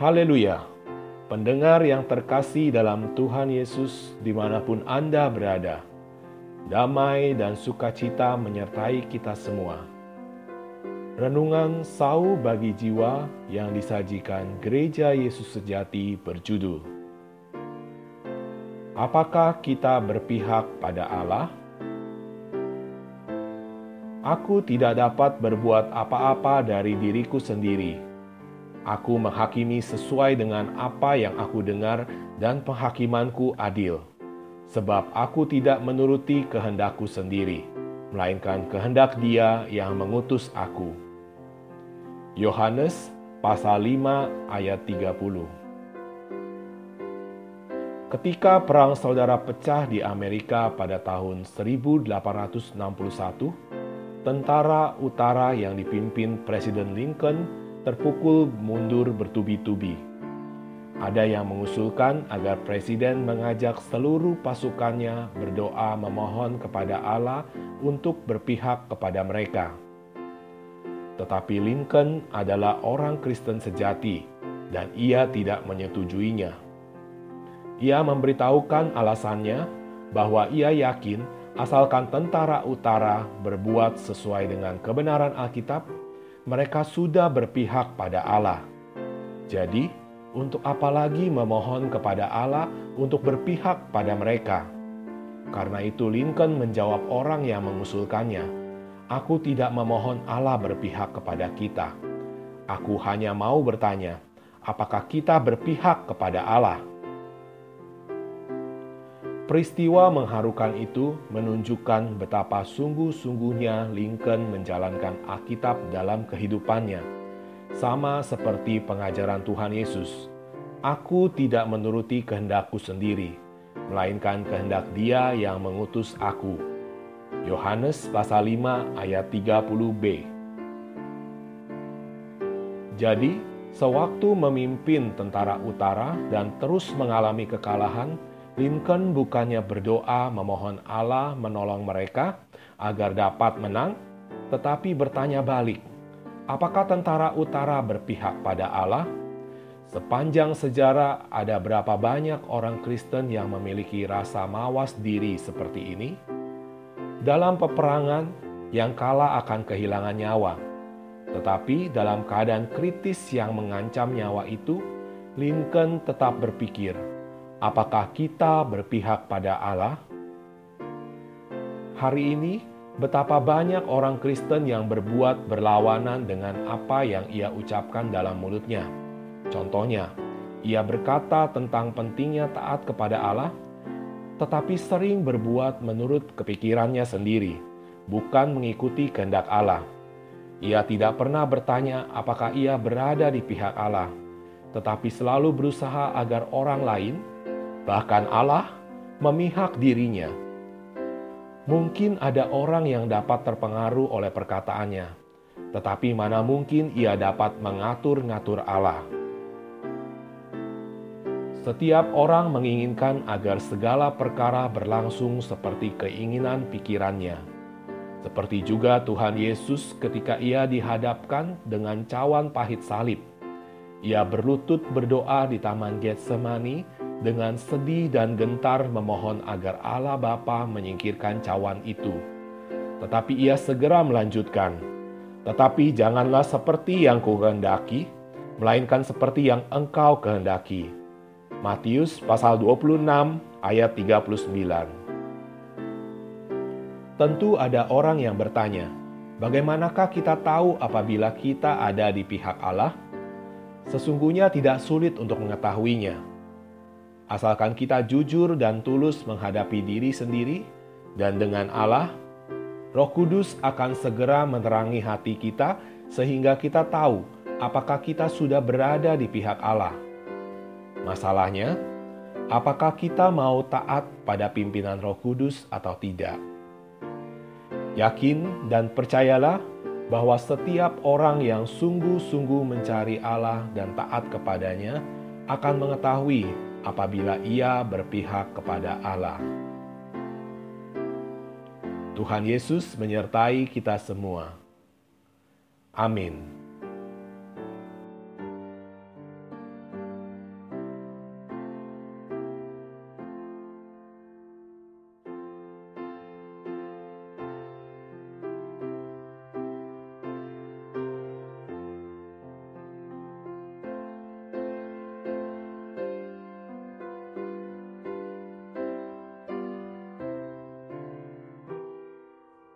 Haleluya! Pendengar yang terkasih dalam Tuhan Yesus di mana pun Anda berada, damai dan sukacita menyertai kita semua. Renungan Sau bagi Jiwa yang disajikan Gereja Yesus Sejati berjudul Apakah kita berpihak pada Allah? Aku tidak dapat berbuat apa-apa dari diriku sendiri Aku menghakimi sesuai dengan apa yang aku dengar dan penghakimanku adil. Sebab aku tidak menuruti kehendakku sendiri, melainkan kehendak dia yang mengutus aku. Yohanes pasal 5 ayat 30 Ketika Perang Saudara pecah di Amerika pada tahun 1861, tentara utara yang dipimpin Presiden Lincoln terpukul mundur bertubi-tubi. Ada yang mengusulkan agar presiden mengajak seluruh pasukannya berdoa memohon kepada Allah untuk berpihak kepada mereka. Tetapi Lincoln adalah orang Kristen sejati dan ia tidak menyetujuinya. Ia memberitahukan alasannya bahwa ia yakin asalkan tentara utara berbuat sesuai dengan kebenaran Alkitab, mereka sudah berpihak pada Allah. Jadi, untuk apa lagi memohon kepada Allah untuk berpihak pada mereka? Karena itu Lincoln menjawab orang yang mengusulkannya, Aku tidak memohon Allah berpihak kepada kita. Aku hanya mau bertanya, apakah kita berpihak kepada Allah? Peristiwa mengharukan itu menunjukkan betapa sungguh-sungguhnya Lincoln menjalankan Alkitab dalam kehidupannya. Sama seperti pengajaran Tuhan Yesus, Aku tidak menuruti kehendakku sendiri, melainkan kehendak Dia yang mengutus aku. Yohanes pasal 5 ayat 30b. Jadi, sewaktu memimpin tentara utara dan terus mengalami kekalahan, Lincoln bukannya berdoa memohon Allah menolong mereka agar dapat menang, tetapi bertanya balik, apakah tentara utara berpihak pada Allah? Sepanjang sejarah ada berapa banyak orang Kristen yang memiliki rasa mawas diri seperti ini? Dalam peperangan, yang kalah akan kehilangan nyawa. Tetapi dalam keadaan kritis yang mengancam nyawa itu, Lincoln tetap berpikir, Apakah kita berpihak pada Allah? Hari ini, betapa banyak orang Kristen yang berbuat berlawanan dengan apa yang ia ucapkan dalam mulutnya. Contohnya, ia berkata tentang pentingnya taat kepada Allah, tetapi sering berbuat menurut kepikirannya sendiri, bukan mengikuti kehendak Allah. Ia tidak pernah bertanya apakah ia berada di pihak Allah, tetapi selalu berusaha agar orang lain bahkan Allah memihak dirinya. Mungkin ada orang yang dapat terpengaruh oleh perkataannya, tetapi mana mungkin ia dapat mengatur-ngatur Allah. Setiap orang menginginkan agar segala perkara berlangsung seperti keinginan pikirannya. Seperti juga Tuhan Yesus ketika ia dihadapkan dengan cawan pahit salib. Ia berlutut berdoa di Taman Getsemani dengan sedih dan gentar memohon agar Allah Bapa menyingkirkan cawan itu. Tetapi ia segera melanjutkan, "Tetapi janganlah seperti yang kuhendaki, melainkan seperti yang engkau kehendaki." Matius pasal 26 ayat 39. Tentu ada orang yang bertanya, bagaimanakah kita tahu apabila kita ada di pihak Allah? Sesungguhnya tidak sulit untuk mengetahuinya Asalkan kita jujur dan tulus menghadapi diri sendiri dan dengan Allah, Roh Kudus akan segera menerangi hati kita sehingga kita tahu apakah kita sudah berada di pihak Allah. Masalahnya, apakah kita mau taat pada pimpinan Roh Kudus atau tidak? Yakin dan percayalah bahwa setiap orang yang sungguh-sungguh mencari Allah dan taat kepadanya akan mengetahui apabila ia berpihak kepada Allah. Tuhan Yesus menyertai kita semua. Amin.